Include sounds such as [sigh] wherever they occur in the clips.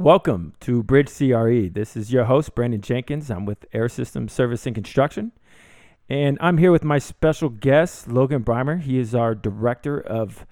Welcome to Bridge CRE. This is your host, Brandon Jenkins. I'm with Air Systems Service and Construction. And I'm here with my special guest, Logan Breimer. He is our Director of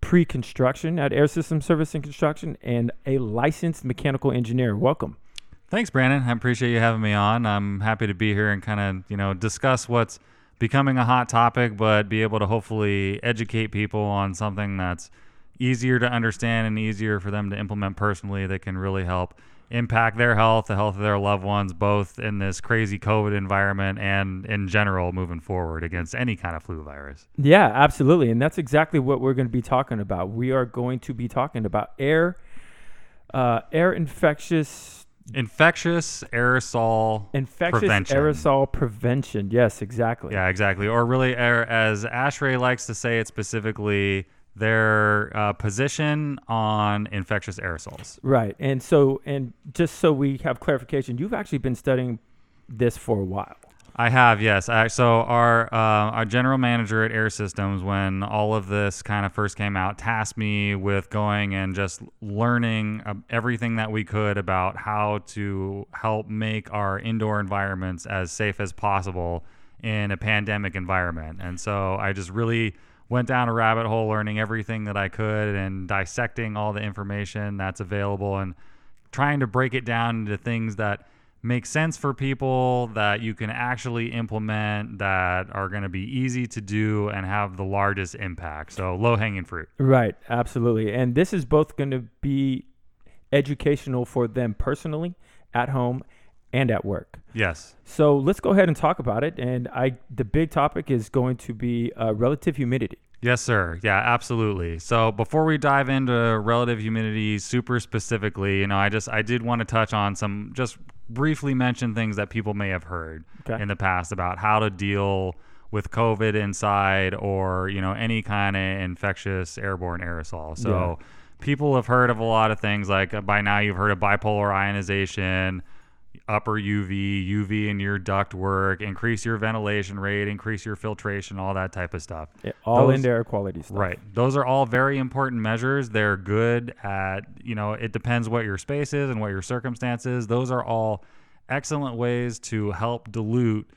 Pre Construction at Air Systems Service and Construction and a licensed mechanical engineer. Welcome. Thanks, Brandon. I appreciate you having me on. I'm happy to be here and kind of, you know, discuss what's becoming a hot topic, but be able to hopefully educate people on something that's easier to understand and easier for them to implement personally that can really help impact their health, the health of their loved ones, both in this crazy COVID environment and in general moving forward against any kind of flu virus. Yeah, absolutely. And that's exactly what we're going to be talking about. We are going to be talking about air, uh, air infectious Infectious aerosol infectious prevention. aerosol prevention. Yes, exactly. Yeah, exactly. Or really, air, as ASHRAE likes to say it specifically, their uh, position on infectious aerosols. Right. And so, and just so we have clarification, you've actually been studying this for a while. I have, yes. I, so our uh, our general manager at Air Systems, when all of this kind of first came out, tasked me with going and just learning uh, everything that we could about how to help make our indoor environments as safe as possible in a pandemic environment. And so I just really went down a rabbit hole, learning everything that I could and dissecting all the information that's available and trying to break it down into things that make sense for people that you can actually implement that are going to be easy to do and have the largest impact. So low hanging fruit. Right. Absolutely. And this is both going to be educational for them personally, at home, and at work. Yes. So let's go ahead and talk about it. And I, the big topic is going to be uh, relative humidity. Yes, sir. Yeah, absolutely. So before we dive into relative humidity super specifically, you know, I just I did want to touch on some just briefly mention things that people may have heard Okay. in the past about how to deal with COVID inside or, you know, any kind of infectious airborne aerosol. So people have heard of a lot of things like uh, by now you've heard of bipolar ionization, upper UV, UV in your duct work, increase your ventilation rate, increase your filtration, all that type of stuff. Yeah, all Those- into air quality stuff. Right. Those are all very important measures. They're good at, you know, it depends what your space is and what your circumstances. Those are all excellent ways to help dilute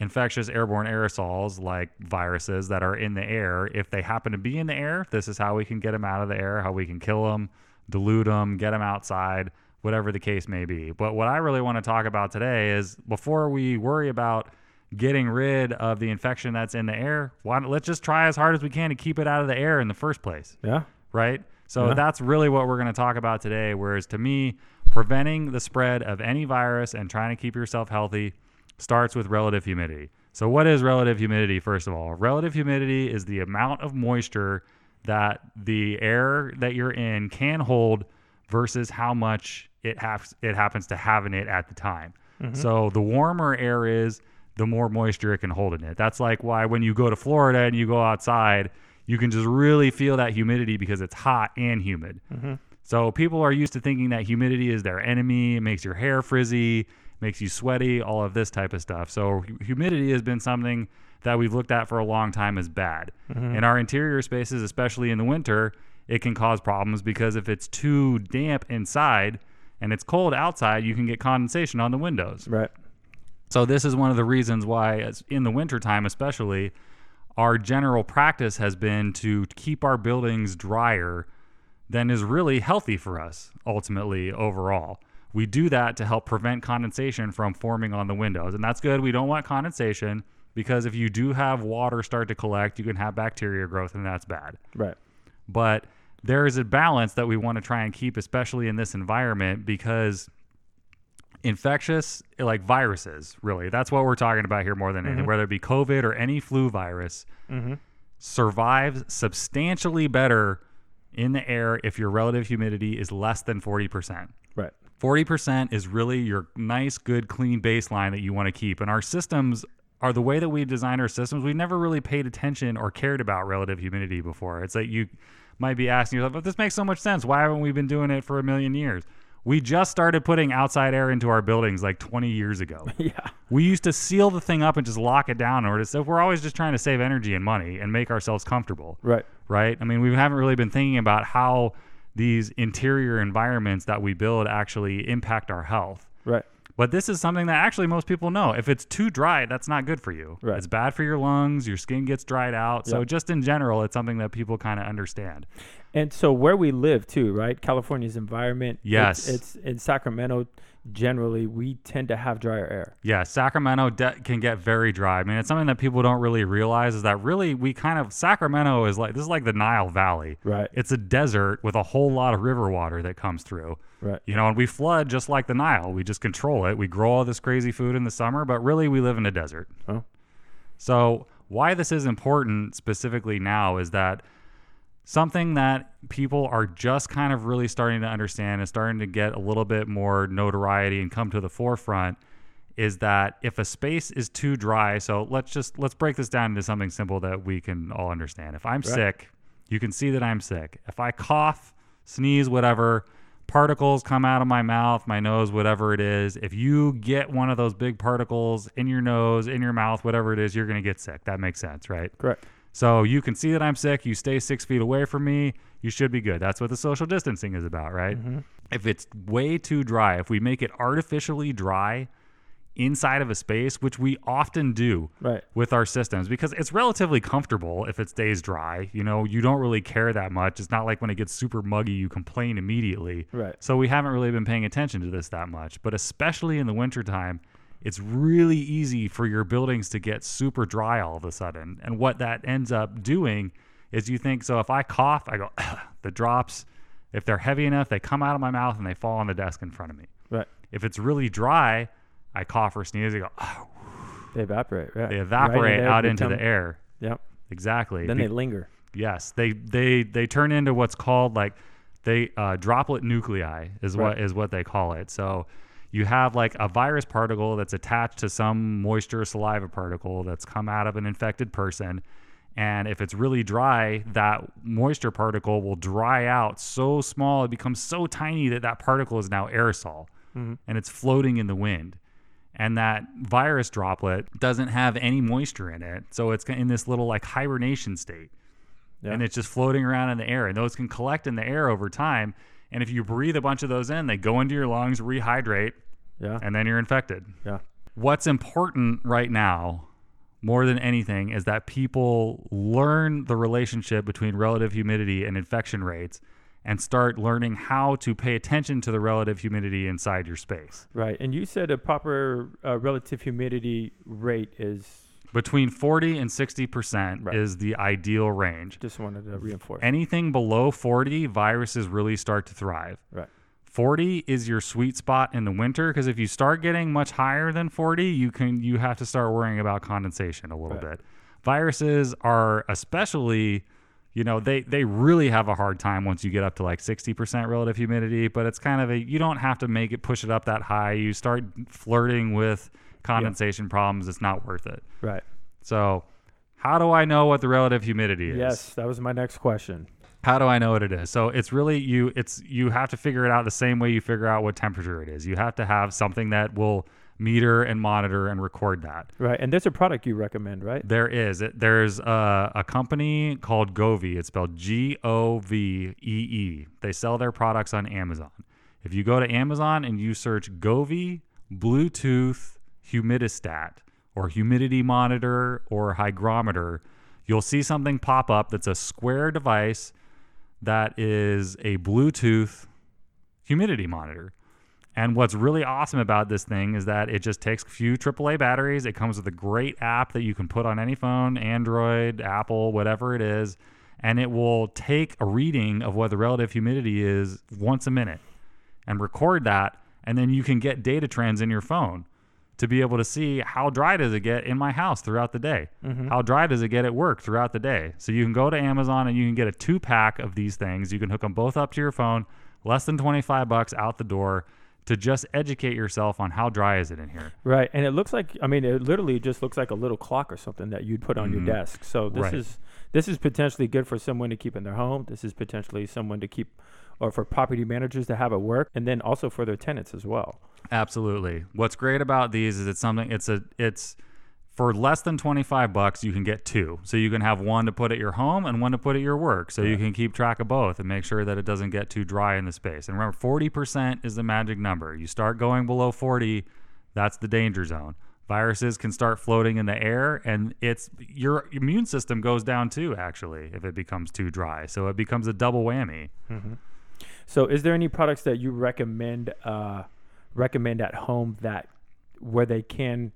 infectious airborne aerosols like viruses that are in the air. If they happen to be in the air, this is how we can get them out of the air, how we can kill them, dilute them, get them outside, whatever the case may be. But what I really want to talk about today is before we worry about getting rid of the infection that's in the air, why don't, let's just try as hard as we can to keep it out of the air in the first place Yeah. right? So Yeah. that's really what we're going to talk about today. Whereas to me, preventing the spread of any virus and trying to keep yourself healthy starts with relative humidity. So, what is relative humidity, first of all? Relative humidity is the amount of moisture that the air that you're in can hold versus how much it, has, it happens to have in it at the time. Mm-hmm. So, the warmer air is, the more moisture it can hold in it. That's like why when you go to Florida and you go outside, you can just really feel that humidity because it's hot and humid. Mm-hmm. So people are used to thinking that humidity is their enemy. It makes your hair frizzy, makes you sweaty, all of this type of stuff. So humidity has been something that we've looked at for a long time as bad. Mm-hmm. In our interior spaces, especially in the winter, it can cause problems because if it's too damp inside and it's cold outside, you can get condensation on the windows. Right. So this is one of the reasons why, as- in the wintertime especially, our general practice has been to keep our buildings drier than is really healthy for us ultimately overall. We do that to help prevent condensation from forming on the windows. And that's good. We don't want condensation because if you do have water start to collect, you can have bacteria growth and that's bad Right. but there is a balance that we want to try and keep especially in this environment because infectious like viruses really that's what we're talking about here more than anything mm-hmm. whether it be covid or any flu virus mm-hmm. survives substantially better in the air if your relative humidity is less than 40% Right. 40% is really your nice, good, clean baseline that you want to keep. And our systems are the way that we design our systems. We've never really paid attention or cared about relative humidity before. It's like you might be asking yourself, but this makes so much sense. Why haven't we been doing it for a million years? We just started putting outside air into our buildings like 20 years ago. [laughs] Yeah. We used to seal the thing up and just lock it down. Or so we're always just trying to save energy and money and make ourselves comfortable Right. right? I mean, we haven't really been thinking about how these interior environments that we build actually impact our health. Right. But this is something that actually most people know. If it's too dry, that's not good for you. Right. It's bad for your lungs, your skin gets dried out. So Yep. just in general, it's something that people kind of understand. And so where we live too, right? California's environment. it's- Yes. It's, in Sacramento. Generally, we tend to have drier air. Yeah, Sacramento de- can get very dry. I mean, it's something that people don't really realize is that really we kind of Sacramento is like this is like the Nile Valley. Right. It's a desert with a whole lot of river water that comes through. Right. You know, and we flood just like the Nile. We just control it. We grow all this crazy food in the summer, but really we live in a desert. Oh. So, why this is important specifically now is that something that people are just kind of really starting to understand and starting to get a little bit more notoriety and come to the forefront is that if a space is too dry, so let's just let's break this down into something simple that we can all understand. If I'm Right. sick, you can see that I'm sick. If I cough, sneeze, whatever, particles come out of my mouth, my nose, whatever it is, if you get one of those big particles in your nose, in your mouth, whatever it is, you're going to get sick. That makes sense, right? Correct. So you can see that I'm sick. You stay six feet away from me. You should be good. That's what the social distancing is about, right? Mm-hmm. If it's way too dry, if we make it artificially dry inside of a space, which we often do Right. with our systems, because it's relatively comfortable if it stays dry. You know, you don't really care that much. It's not like when it gets super muggy, you complain immediately. Right. So we haven't really been paying attention to this that much. But especially in the wintertime, it's really easy for your buildings to get super dry all of a sudden. And what that ends up doing is you think, so if I cough, I go, [coughs] the drops, if they're heavy enough, they come out of my mouth and they fall on the desk in front of me. Right. If it's really dry, I cough or sneeze, I go, [sighs] They evaporate. Right. they Right evaporate there, out into become- the air. Yep. Exactly. Then Be- they linger. Yes, they they they turn into what's called like they uh, droplet nuclei is what Right. is what they call it. So you have like a virus particle that's attached to some moisture saliva particle that's come out of an infected person. And if it's really dry, that moisture particle will dry out so small, it becomes so tiny that that particle is now aerosol. Mm-hmm. And it's floating in the wind. And that virus droplet doesn't have any moisture in it. So it's in this little like hibernation state. Yeah. and it's just floating around in the air. And those can collect in the air over time and if you breathe a bunch of those in they go into your lungs rehydrate Yeah. and then you're infected Yeah. what's important right now more than anything is that people learn the relationship between relative humidity and infection rates and start learning how to pay attention to the relative humidity inside your space Right. And you said a proper uh, relative humidity rate is. Between 40 and 60% Right. is the ideal range Just wanted to reinforce. anything below 40 viruses really start to thrive right. 40 is your sweet spot in the winter because if you start getting much higher than 40 you can you have to start worrying about condensation a little Right. bit viruses are especially you know they they really have a hard time once you get up to like 60% relative humidity but it's kind of a you don't have to make it push it up that high you start flirting with condensation problems it's not worth it Right. so how do i know what the relative humidity is Yes. That was my next question. how do I know what it is? So it's really you it's you have to figure it out the same way you figure out what temperature it is. You have to have something that will meter and monitor and record that. Right. And there's a product you recommend, right? There is it, there's a, a company called Govee. It's spelled G O V E E. They sell their products on Amazon. If you go to Amazon and you search Govee Bluetooth humidistat or humidity monitor or hygrometer, you'll see something pop up that's a square device that is a Bluetooth humidity monitor. And what's really awesome about this thing is that it just takes a few AAA batteries. It comes with a great app that you can put on any phone, Android, Apple, whatever it is, and it will take a reading of what the relative humidity is once a minute and record that. And then you can get data trends in your phone to be able to see how dry does it get in my house throughout the day? How dry does it get at work throughout the day? So you can go to Amazon and you can get a two pack of these things. You can hook them both up to your phone, less than 25 bucks out the door to just educate yourself on how dry is it in here. Right. And it looks like I mean it literally just looks like a little clock or something that you'd put on your Mhm. desk. So this Right. is this is potentially good for someone to keep in their home. This is potentially someone to keep or for property managers to have at work and then also for their tenants as well. Absolutely. What's great about these is it's something it's a it's for less than 25 bucks you can get two. So you can have one to put at your home and one to put at your work. So you can keep track of both and make sure that it doesn't get too dry in the space. And remember 40% is the magic number. You start going below 40 that's the danger zone. Viruses can start floating in the air and it's your immune system goes down too actually if it becomes too dry. So it becomes a double whammy mm-hmm. So, is there any products that you recommend uh, recommend at home that where they can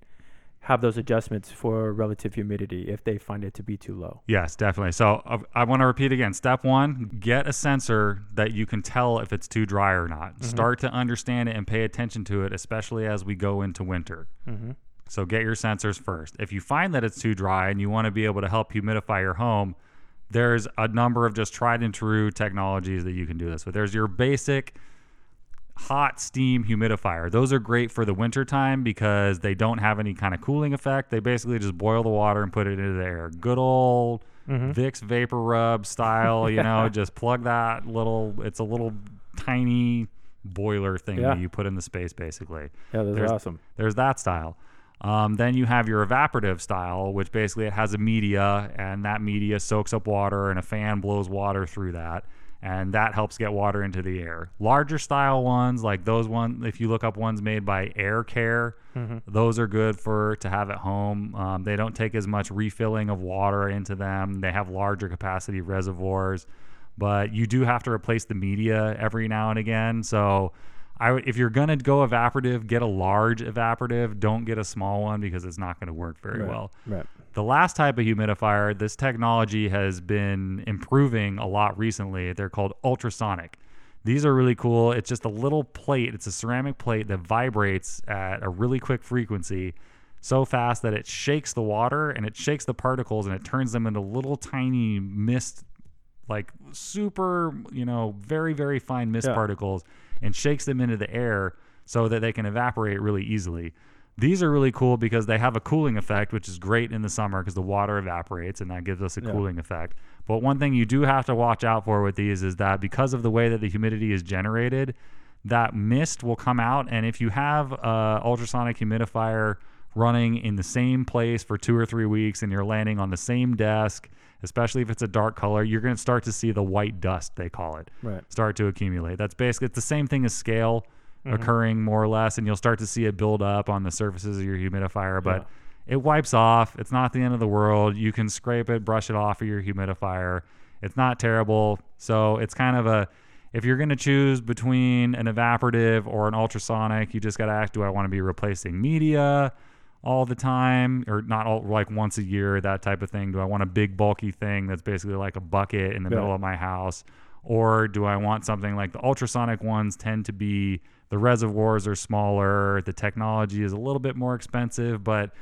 have those adjustments for relative humidity if they find it to be too low? Yes, definitely. So uh, I want to repeat again. Step one: get a sensor that you can tell if it's too dry or not. Start to understand it and pay attention to it, especially as we go into winter. Mm-hmm. So get your sensors first. If you find that it's too dry and you want to be able to help humidify your home, there's a number of just tried and true technologies that you can do this with. There's your basic hot steam humidifier. Those are great for the winter time because they don't have any kind of cooling effect. They basically just boil the water and put it into the air. Good old mm-hmm. Vicks VapoRub style, [laughs] you know, just plug that little it's a little tiny boiler thing Yeah. that you put in the space basically. Yeah, those are awesome. There's that style. Um, then you have your evaporative style, which basically it has a media, and that media soaks up water, and a fan blows water through that, and that helps get water into the air. Larger style ones, like those ones, if you look up ones made by Air Care, those are good for to have at home. Um, they don't take as much refilling of water into them. They have larger capacity reservoirs, but you do have to replace the media every now and again. So I would, if you're gonna go evaporative, get a large evaporative. Don't get a small one because it's not gonna work very Right, well. Right. The last type of humidifier, this technology has been improving a lot recently. They're called ultrasonic. These are really cool. It's just a little plate, it's a ceramic plate that vibrates at a really quick frequency so fast that it shakes the water and it shakes the particles and it turns them into little tiny mist like super, you know, very very fine mist Yeah. particles and shakes them into the air so that they can evaporate really easily. These are really cool because they have a cooling effect, which is great in the summer because the water evaporates and that gives us a Yeah. cooling effect. But one thing you do have to watch out for with these is that because of the way that the humidity is generated, that mist will come out. And if you have a ultrasonic humidifier running in the same place for two or three weeks and you're landing on the same desk, especially if it's a dark color, you're going to start to see the white dust, they call it Right. start to accumulate. That's basically it's the same thing as scale Mm-hmm. occurring more or less, and you'll start to see it build up on the surfaces of your humidifier. But it wipes off. It's not the end of the world. You can scrape it, brush it off of your humidifier. It's not terrible. So it's kind of a if you're going to choose between an evaporative or an ultrasonic, you just got to ask: Do I want to be replacing media? All the time or not all like once a year that type of thing. Do i want a big bulky thing that's basically like a bucket in the Yeah. middle of my house? Or do i want something like the ultrasonic ones tend to be the reservoirs are smaller the technology is a little bit more expensive but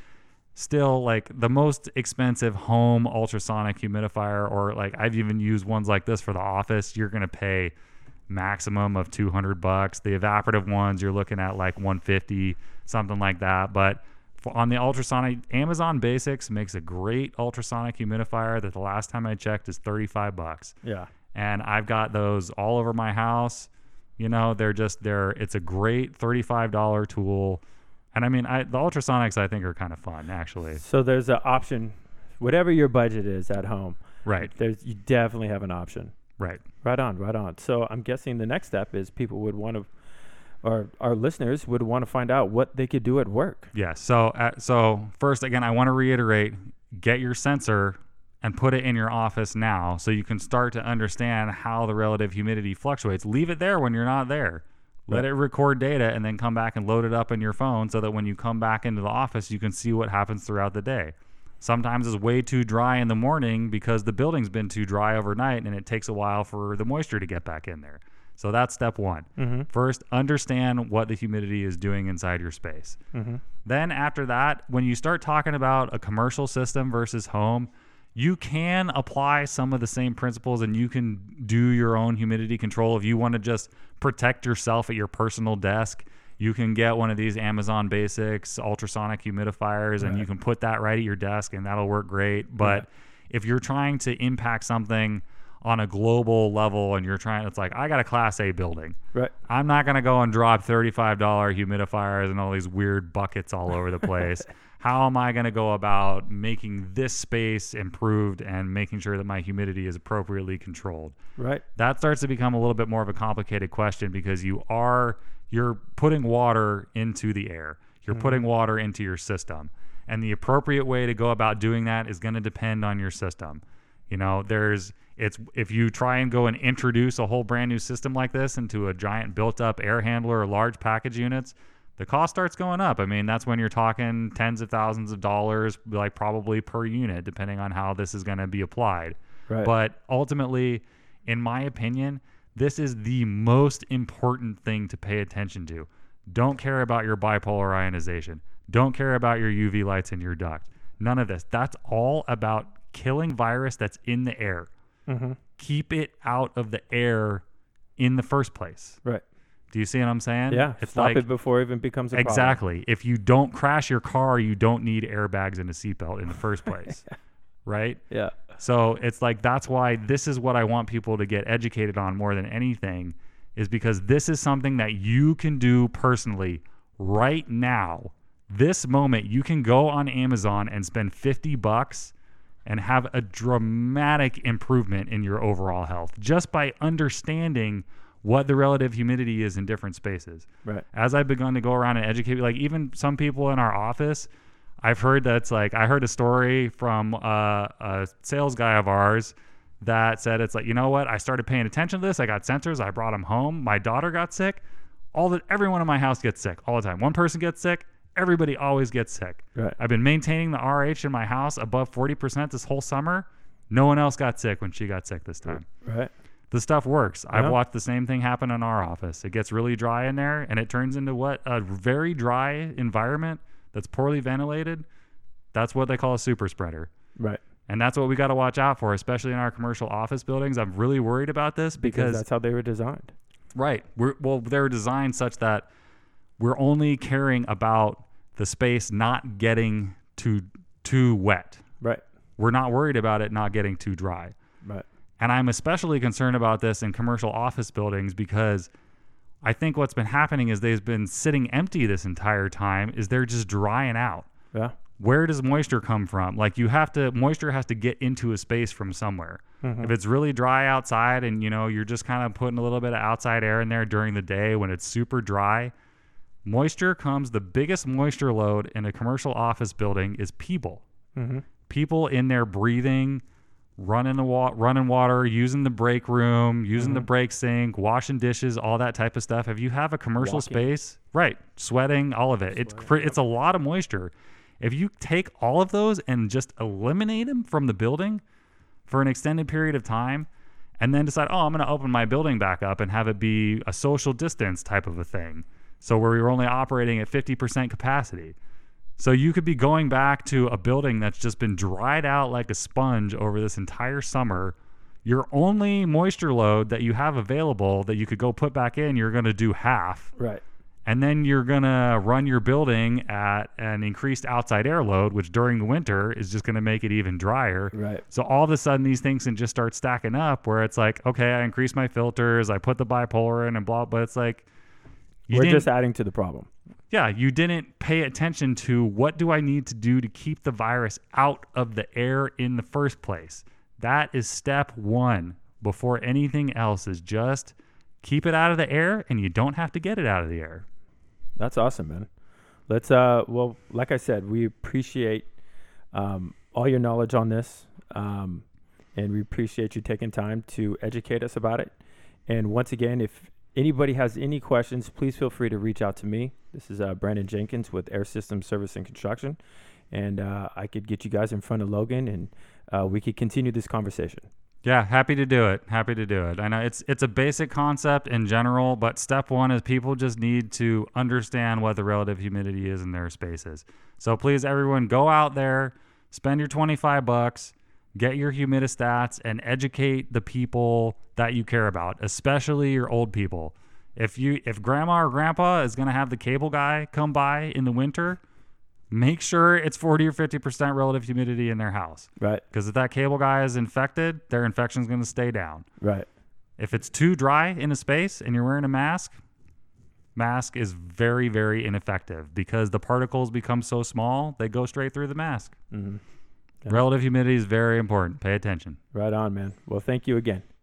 still like the most expensive home ultrasonic humidifier or like i've even used ones like this for the office you're going to pay maximum of 200 bucks. The evaporative ones you're looking at like 150 something like that. But on the ultrasonic amazon basics makes a great ultrasonic humidifier that the last time i checked is 35 bucks Yeah. and I've got those all over my house. You know, they're just they're it's a great thirty-five dollar tool, and I mean, I the ultrasonics I think are kind of fun actually. So there's an option, whatever your budget is at home. Right, There's you definitely have an option. right. Right on, right on. So I'm guessing the next step is people would want to, or our listeners would want to find out what they could do at work. Yeah. So uh, so first again, I want to reiterate: get your sensor and put it in your office now, so you can start to understand how the relative humidity fluctuates. Leave it there when you're not there. Let it record data and then come back and load it up in your phone so that when you come back into the office, you can see what happens throughout the day. Sometimes it's way too dry in the morning because the building's been too dry overnight and it takes a while for the moisture to get back in there. So that's step one. Mm-hmm. First, understand what the humidity is doing inside your space. Mm-hmm. Then, after that, when you start talking about a commercial system versus home, you can apply some of the same principles and you can do your own humidity control. If you want to just protect yourself at your personal desk, you can get one of these Amazon Basics ultrasonic humidifiers and you can put that right at your desk and that'll work great. But if you're trying to impact something on a global level and you're trying, it's like, I got a Class A building. Right. I'm not going to go and drop $35 humidifiers and all these weird buckets all over the place. [laughs] how am I going to go about making this space improved and making sure that my humidity is appropriately controlled? Right. That starts to become a little bit more of a complicated question because you are you're putting water into the air. You're mm-hmm. putting water into your system. And the appropriate way to go about doing that is going to depend on your system. You know, there's it's if you try and go and introduce a whole brand new system like this into a giant built up air handler or large package units, the cost starts going up. I mean, that's when you're talking tens of thousands of dollars, like probably per unit, depending on how this is going to be applied. Right. But ultimately, in my opinion, this is the most important thing to pay attention to. Don't care about your bipolar ionization. Don't care about your UV lights in your duct. None of this. That's all about killing virus that's in the air. Mm-hmm. Keep it out of the air in the first place. Right. Do you see what I'm saying? Yeah. It's Stop like it before it even becomes a problem. exactly. If you don't crash your car, you don't need airbags and a seatbelt in the first [laughs] place. right? Yeah. So it's like that's why this is what I want people to get educated on more than anything is because this is something that you can do personally right now. This moment you can go on Amazon and spend 50 bucks and have a dramatic improvement in your overall health just by understanding what the relative humidity is in different spaces Right. as I've begun to go around and educate, like even some people in our office, I've heard that's like I heard a story from uh, a sales guy of ours that said it's like you know what I started paying attention to this. I got sensors. I brought them home. My daughter got sick. All that everyone in my house gets sick all the time. One person gets sick. Everybody always gets sick. Right. I've been maintaining the RH in my house above 40% this whole summer. No one else got sick when she got sick this time Right. the stuff works. I've watched the same thing happen in our office. It gets really dry in there and it turns into what a very dry environment that's poorly ventilated. That's what they call a super spreader. Right. And that's what we got to watch out for, especially in our commercial office buildings. I'm really worried about this Because, because, that's how they were designed. right, we're well, they're designed such that we're only caring about the space not getting too too wet. Right. We're not worried about it not getting too dry. Right. And I'm especially concerned about this in commercial office buildings because I think what's been happening is they've been sitting empty this entire time is they're just drying out. Yeah. Where does moisture come from? Like you have to moisture has to get into a space from somewhere. Mm-hmm. If it's really dry outside and you know you're just kind of putting a little bit of outside air in there during the day when it's super dry, moisture comes the biggest moisture load in a commercial office building is people Mm-hmm. people in there breathing, running the wa- running water, using the break room, using the break sink, washing dishes, all that type of stuff. If you have a commercial Walking. space, right, sweating, all of it, it's cr- it's a lot of moisture. If you take all of those and just eliminate them from the building for an extended period of time, and then decide, oh, I'm going to open my building back up and have it be a social distance type of a thing. So where we were only operating at 50% capacity. So you could be going back to a building that's just been dried out like a sponge over this entire summer. Your only moisture load that you have available that you could go put back in, you're going to do half. Right. And then you're going to run your building at an increased outside air load, which during the winter is just going to make it even drier. Right. So all of a sudden, these things can just start stacking up where it's like, okay, I increased my filters, I put the bipolar in and blah, but it's like, you We're just adding to the problem. yeah, you didn't pay attention to what do I need to do to keep the virus out of the air in the first place. That is step one before anything else is just keep it out of the air and you don't have to get it out of the air. That's awesome, man. Let's uh well, like I said, we appreciate um, all your knowledge on this. Um, and we appreciate you taking time to educate us about it. And once again, if anybody has any questions, please feel free to reach out to me. This is uh, Brandon Jenkins with Air Systems Service and Construction. And uh, I could get you guys in front of Logan and uh, we could continue this conversation. Yeah, happy to do it. Happy to do it. I know it's it's a basic concept in general, but step one is people just need to understand what the relative humidity is in their spaces. So please, everyone, go out there, spend your twenty five bucks, get your humidistats, and educate the people that you care about, especially your old people. If you if grandma or grandpa is gonna have the cable guy come by in the winter, make sure it's forty or fifty percent relative humidity in their house. Right, Because if that cable guy is infected, their infection's going to stay down. right. If it's too dry in a space and you're wearing a mask, mask is very, very ineffective because the particles become so small, they go straight through the mask. hmm Relative humidity is very important. Pay attention. Right on, man. Well, thank you again.